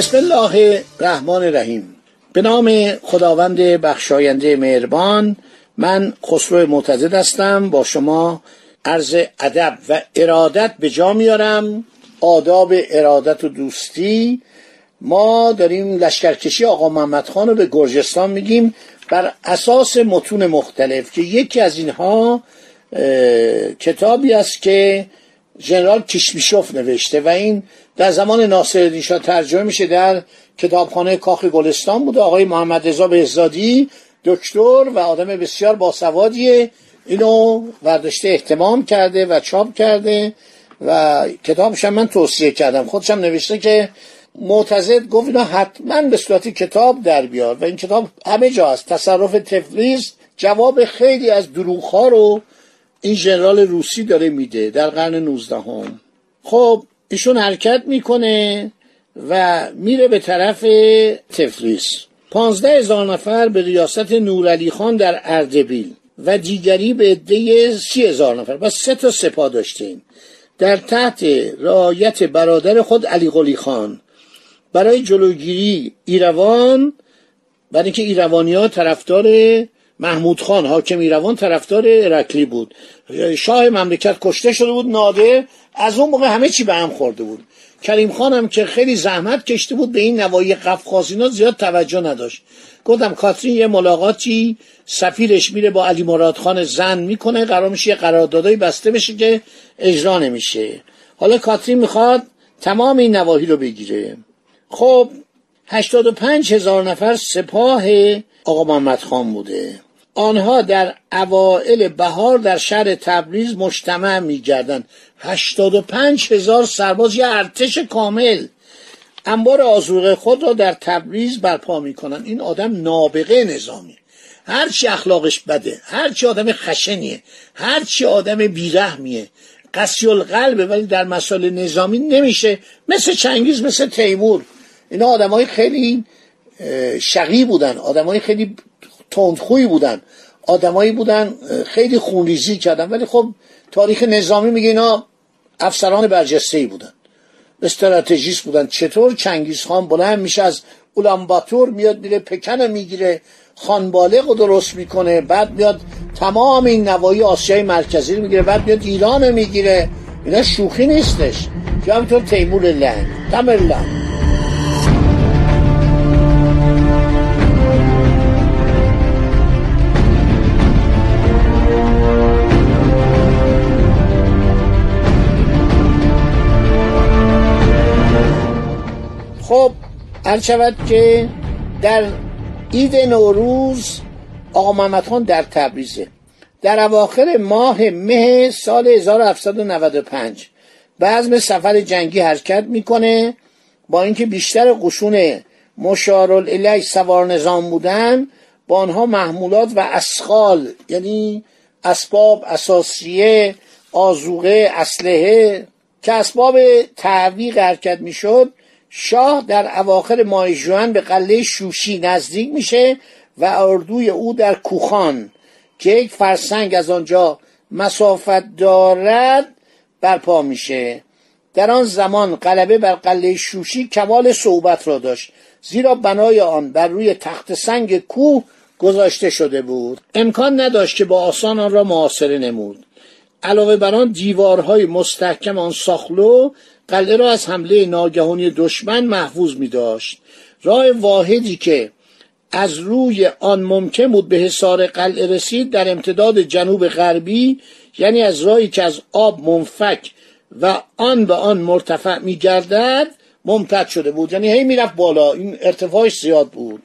بسم الله الرحمن الرحیم. به نام خداوند بخشاینده مهربان من خسرو معتزد هستم. با شما عرض ادب و ارادت به جا میارم. آداب ارادت و دوستی. ما داریم لشکرکشی آقا محمد خان رو به گرجستان میگیم. بر اساس متون مختلف که یکی از اینها کتابی است که ژنرال کیشمیشوف نوشته و این در زمان ناصر شاه ترجمه میشه در کتابخانه کاخ گلستان بوده. آقای محمد رضا بهزادی دکتر و آدم بسیار باسوادیه. اینو ورداشته احتمام کرده و چاپ کرده و کتابش من توصیه کردم. خودشم نوشته که معتزد گفت اینا حتما به صورت کتاب در بیار و این کتاب همه جا است تصرف تفلیس جواب خیلی از دروغ رو این ژنرال روسی داره میده در قرن 19 هم. خب ایشون حرکت می‌کنه و میره به طرف تفلیس. پانزده هزار نفر به ریاست نورعلی خان در اردبیل و دیگری به عده سی هزار نفر و سه تا سپاه داشتیم در تحت رعایت برادر خود علی قلی خان. برای جلوگیری ایروان برای اینکه ایروانی ها طرفدار محمود خان حاکم ایروان طرفدار ارکلی بود. شاه مملکت کشته شده بود ناده از اون موقع همه چی به هم خورده بود. کریم خانم که خیلی زحمت کشته بود به این نوایی قفقازینا زیاد توجه نداشت. گفتم کاترین یه ملاقاتی سفیرش میره با علی مراد خان زن می‌کنه قرار میشه یه قراردادایی بسته بشه که اجرا نمیشه. حالا کاترین می‌خواد تمام این نواحی رو بگیره. خب 85 هزار نفر سپاه آقا محمد خان بوده. آنها در اوائل بهار در شهر تبریز مجتمع میگردند. هشتاد و پنج هزار سرباز یه ارتش کامل انبار آزوغه خود را در تبریز برپا می‌کنن این آدم نابغه نظامی. هرچی اخلاقش بده هرچی آدم خشنیه هرچی آدم بیرحمیه. قسی القلبه ولی در مسائل نظامی نمیشه. مثل چنگیز مثل تیمور. اینا آدم های خیلی شقی بودن. آدم های خیلی تندخویی بودن. آدمایی بودن خیلی خونریزی کردن. ولی خب تاریخ نظامی میگه اینا افسران برجسته ای بودن. استراتژیست بودن. چطور چنگیز خان بلند میشه از اولانباتور میاد میره پکن می‌گیره خانبالغ رو درست می‌کنه بعد میاد تمام این نوایی آسیای مرکزی رو می‌گیره بعد میاد ایران می‌گیره. اینا شوخی نیستش. یا همینطور تیمور لنگ. تمر خب هر شود که در عید نوروز آقا محمد خان در تبریزه. در اواخر ماه مه سال 1795 به سفر جنگی حرکت می‌کنه با اینکه بیشتر قشون مشارل سوار نظام بودن با آنها محمولات و اسخال یعنی اسباب اساسیه آزوغه اسلحه که اسباب تعویق حرکت می‌شد شاه در اواخر ماه جوان به قله شوشی نزدیک میشه و اردوی او در کوخان که یک فرسنگ از آنجا مسافت دارد برپا میشه. در آن زمان غلبه بر قله شوشی کمال صعوبت را داشت زیرا بنای آن بر روی تخت سنگ کوه گذاشته شده بود. امکان نداشت که با آسان آن را معاصره نمود. علاوه بر آن دیوارهای مستحکم آن ساخلو قلعه را از حمله ناگهانی دشمن محفوظ می داشت راه واحدی که از روی آن ممکن بود به حصار قلعه رسید در امتداد جنوب غربی یعنی از راهی که از آب منفک و آن به آن مرتفع می گردد ممتد شده بود. یعنی هی می‌رفت بالا. این ارتفاعش زیاد بود.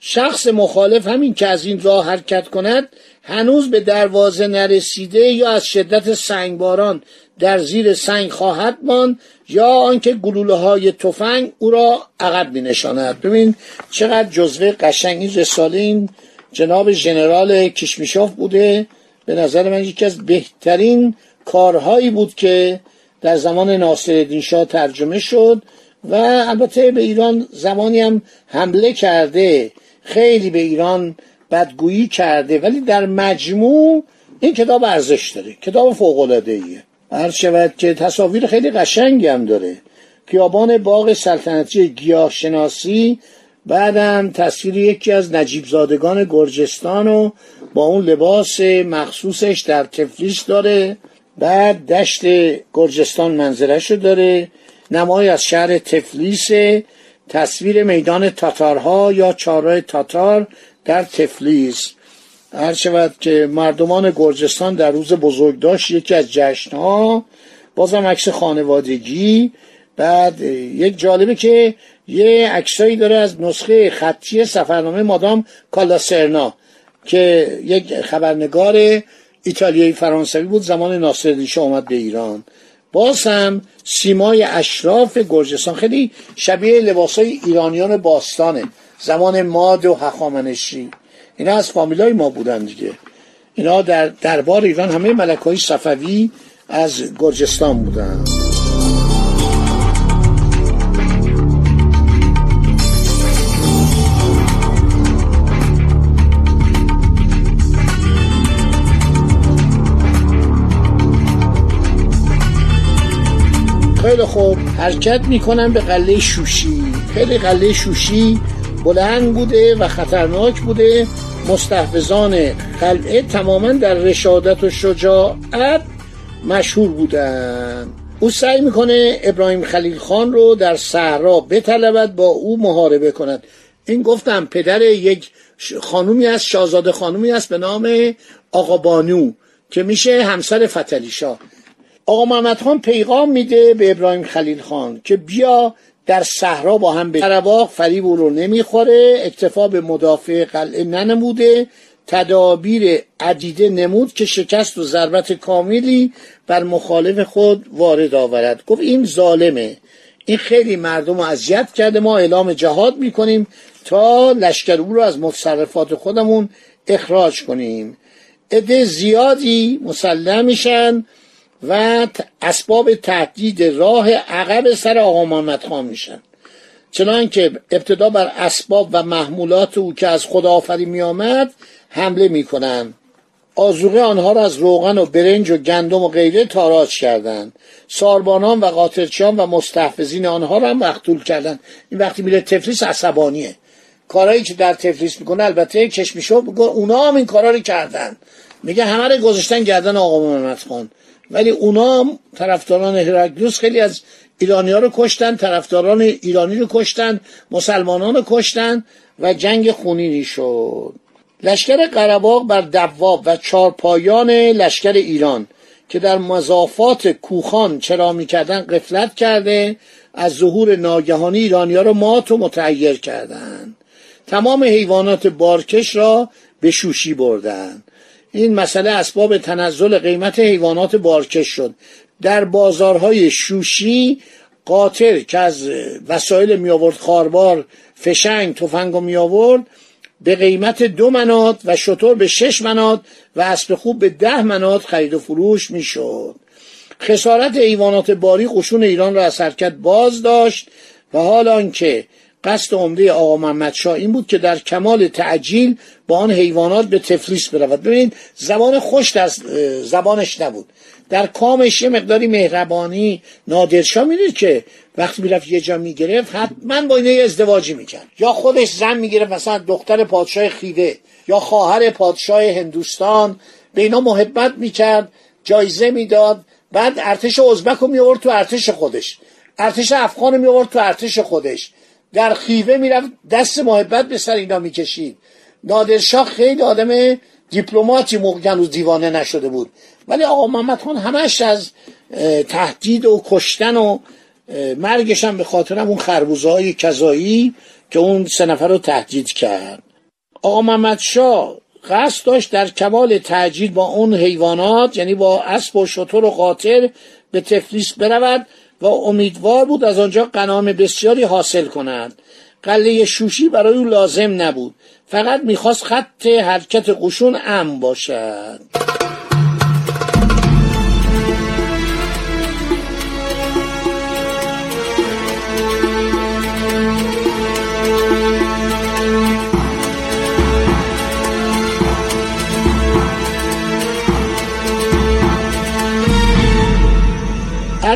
شخص مخالف همین که از این راه حرکت کند هنوز به دروازه نرسیده یا از شدت سنگباران در زیر سنگ خواهد ماند یا آنکه گلوله های تفنگ او را عقب می نشاند ببین چقدر جزوه قشنگ این رساله این جناب ژنرال کشمیشاف بوده. به نظر من یکی از بهترین کارهایی بود که در زمان ناصر شاه ترجمه شد و البته به ایران زمانی هم حمله کرده. خیلی به ایران بدگویی کرده. ولی در مجموع این کتاب ارزش داره. کتاب فوق العاده ایه هر شود که تصاویر خیلی قشنگی هم داره. خیابان باغ سلطنتی گیاه شناسی بعدم تصویر یکی از نجیب زادگان گرجستان و با اون لباس مخصوصش در تفلیس داره. بعد دشت گرجستان منظرش داره. نمای از شهر تفلیس تصویر میدان تاتارها یا چارای تاتار در تفلیس. هر شود که مردمان گرجستان در روز بزرگ داشت یکی از جشنها بازم عکس خانوادگی. بعد یک جالبه که یه عکسایی داره از نسخه خطی سفرنامه مادام کالاسرنا که یک خبرنگار ایتالیایی فرانسوی بود زمان ناصرالدین شاه اومد به ایران. باز هم سیمای اشراف گرجستان خیلی شبیه لباسای ایرانیان باستانه. زمان ماد و هخامنشی. اینا از فامیلای ما بودن دیگه. اینا در دربار ایران همه ملک های صفوی از گرجستان بودن. خیلی خوب. حرکت می‌کنن به قله شوشی. خیلی قله شوشی بلند بوده و خطرناک بوده. مستحفظان قلعه تماما در رشادت و شجاعت مشهور بودن او سعی می‌کنه ابراهیم خلیل خان رو در صحرا بطلبد با او محاربه کند. این گفتم پدر یک خانومی است شاهزاده خانومی است به نام آقا بانو که میشه همسر فتلی شاه آقا محمد خان پیغام میده به ابراهیم خلیل خان که بیا در صحرا با هم به قرباق فریب او رو نمی‌خوره اکتفا به مدافع قلعه ننموده تدابیر عدیده نمود که شکست و ضربت کاملی بر مخالف خود وارد آورد. گفت این ظالمه. این خیلی مردم رو اذیت کرده. ما اعلام جهاد می‌کنیم تا لشکر او رو از متصرفات خودمون اخراج کنیم. عده زیادی مسلم میشن. و اسباب تهدید راه عقب سر آقا محمد خان میشن. چنانکه ابتدا بر اسباب و محمولات او که از خدا آفری میآمد حمله می‌کنند. آزوغه آنها را از روغن و برنج و گندم و غیره تاراج کردند. ساربانان و قاطرچیان و مستحفظین آنها را هم مقتول کردند. این وقتی میره تفلیس عصبانیه. کارهایی که در تفلیس می‌کنه البته کشمیشو میگه اونا هم این کارا رو کردن. میگه همه رو گذاشتن گردن آقا محمد خان. ولی اونا طرفداران هرکلیوس خیلی از ایرانی ها رو کشتن طرفداران ایرانی رو کشتن مسلمانان رو کشتن و جنگ خونینی شد. لشکر قرباق بر دواب و چارپایان لشکر ایران که در مضافات کوخان چرا می‌کردن قفلت کرده از ظهور ناگهانی ایرانی ها رو مات و متعیر کردند تمام حیوانات بارکش را به شوشی بردن. این مسئله اسباب تنزل قیمت حیوانات بارکش شد. در بازارهای شوشی قاطر که از وسایل می آورد خاربار فشنگ تفنگ می آورد به قیمت دو منات و شطور به شش منات و اسب خوب به ده منات خرید و فروش می شد خسارت حیوانات باری قشون ایران را از حرکت باز داشت و حال آنکه قصد عمده آقا محمد شاه این بود که در کمال تعجیل با آن حیوانات به تفلیس برود. ببینید زبان خوش در زبانش نبود. در کامش یه مقداری مهربانی نادرشاه می‌دید که وقتی می‌رفت یه جا می‌گرفت حتما با اینه ازدواجی می‌کرد. یا خودش زن می‌گرفت مثلا دختر پادشاه خیوه یا خواهر پادشاه هندوستان به اینا محبت می‌کرد جایزه می‌داد. بعد ارتش ازبک رو میورد تو ارتش خودش. ارتش افغان رو میورد تو ارتش خودش. در خیوه می‌رفت دست محبت به سر اینا می‌کشید. نادرشاه خیلی آدم دیپلماتی هنوز دیوانه نشده بود. ولی آقا محمد خان همش از تهدید و کشتن و مرگش هم به خاطر اون خربوزه های کذایی که اون سه نفر رو تهدید کرد. آقا محمد شاه قصد داشت در کمال تعجیل با اون حیوانات یعنی با اسب و شتر و قاطر به تفلیس برود. و امیدوار بود از آنجا قنام بسیاری حاصل کند. قله شوشی برای او لازم نبود. فقط می‌خواست خط حرکت قشون ام باشد.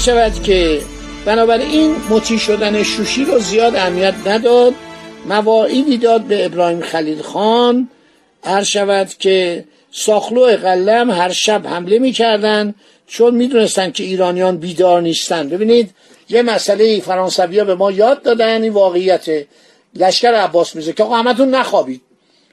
شود که بنابراین مطیع شدن شوشی رو زیاد اهمیت نداد مواعیدی داد به ابراهیم خلیل خان. هر شود که ساخلو قلم هر شب حمله می‌کردن چون می‌دونستن که ایرانیان بیدار نیستن. ببینید یه مسئله فرانسوی به ما یاد دادن این واقعیت لشکر عباس میزه که آقا همتون نخوابید.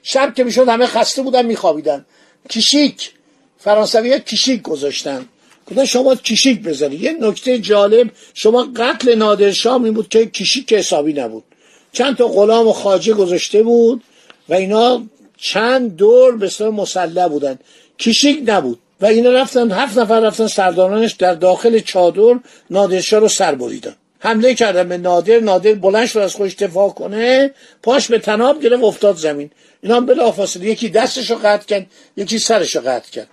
شب که می‌شد همه خسته بودن میخوابیدن. کیشیک فرانسوی ها کیشیک گذاشتن. گفتن شما کیشیک بزنید یه نکته جالب شما قتل نادرشاه می بود که کیشیک حسابی نبود. چند تا غلام و خاجه گذاشته بود و اینا چند دور به صورت مسلح بودن. کیشیک نبود و اینا رفتن هفت نفر رفتن سردارانش در داخل چادر نادرشاه رو سر بریدن. حمله کردن به نادر نادر بلند شد از خودش دفاع کنه پاش به تناب گرفت افتاد زمین. اینا بلافاصله یکی دستش رو قطع کرد یکی سرش رو قطع کرد.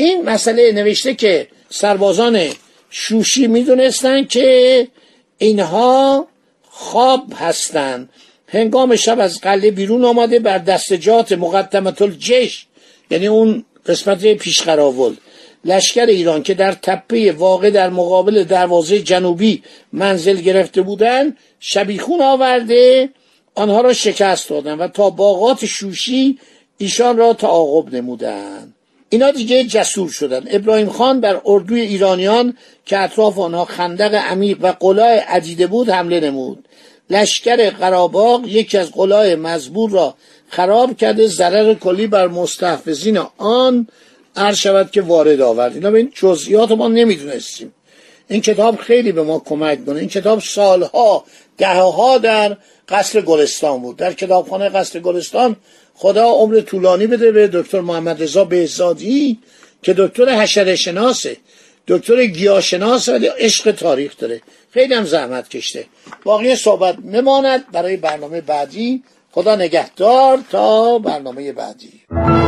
این مسئله نوشته که سربازان شوشی می‌دونستن که اینها خواب هستند هنگام شب از قله بیرون آمده بر دستجات مقدمت الجش یعنی اون قسمت پیشقراول لشکر ایران که در تپه واقع در مقابل دروازه جنوبی منزل گرفته بودند شبیخون آورده آنها را شکست دادند و تا باغات شوشی ایشان را تعاقب نمودند اینا دیگه جسور شدن. ابراهیم خان بر اردوی ایرانیان که اطراف آنها خندق عمیق و قلای عدیده بود حمله نمود. لشکر قراباغ یکی از قلای مزبور را خراب کرده ضرر کلی بر مستحفظین آن عرض شود که وارد آورد. اینا به این جزئیات ما نمی‌دونستیم. این کتاب خیلی به ما کمک کنه. این کتاب سالها دهها در قصر گلستان بود. در کتابخانه قصر گلستان خدا عمر طولانی بده به دکتر محمد رضا بهزادی که دکتر حشره شناسه. دکتر گیاهشناس ولی عشق تاریخ داره. خیلی هم زحمت کشته. باقی صحبت میماند برای برنامه بعدی خدا نگهدار تا برنامه بعدی.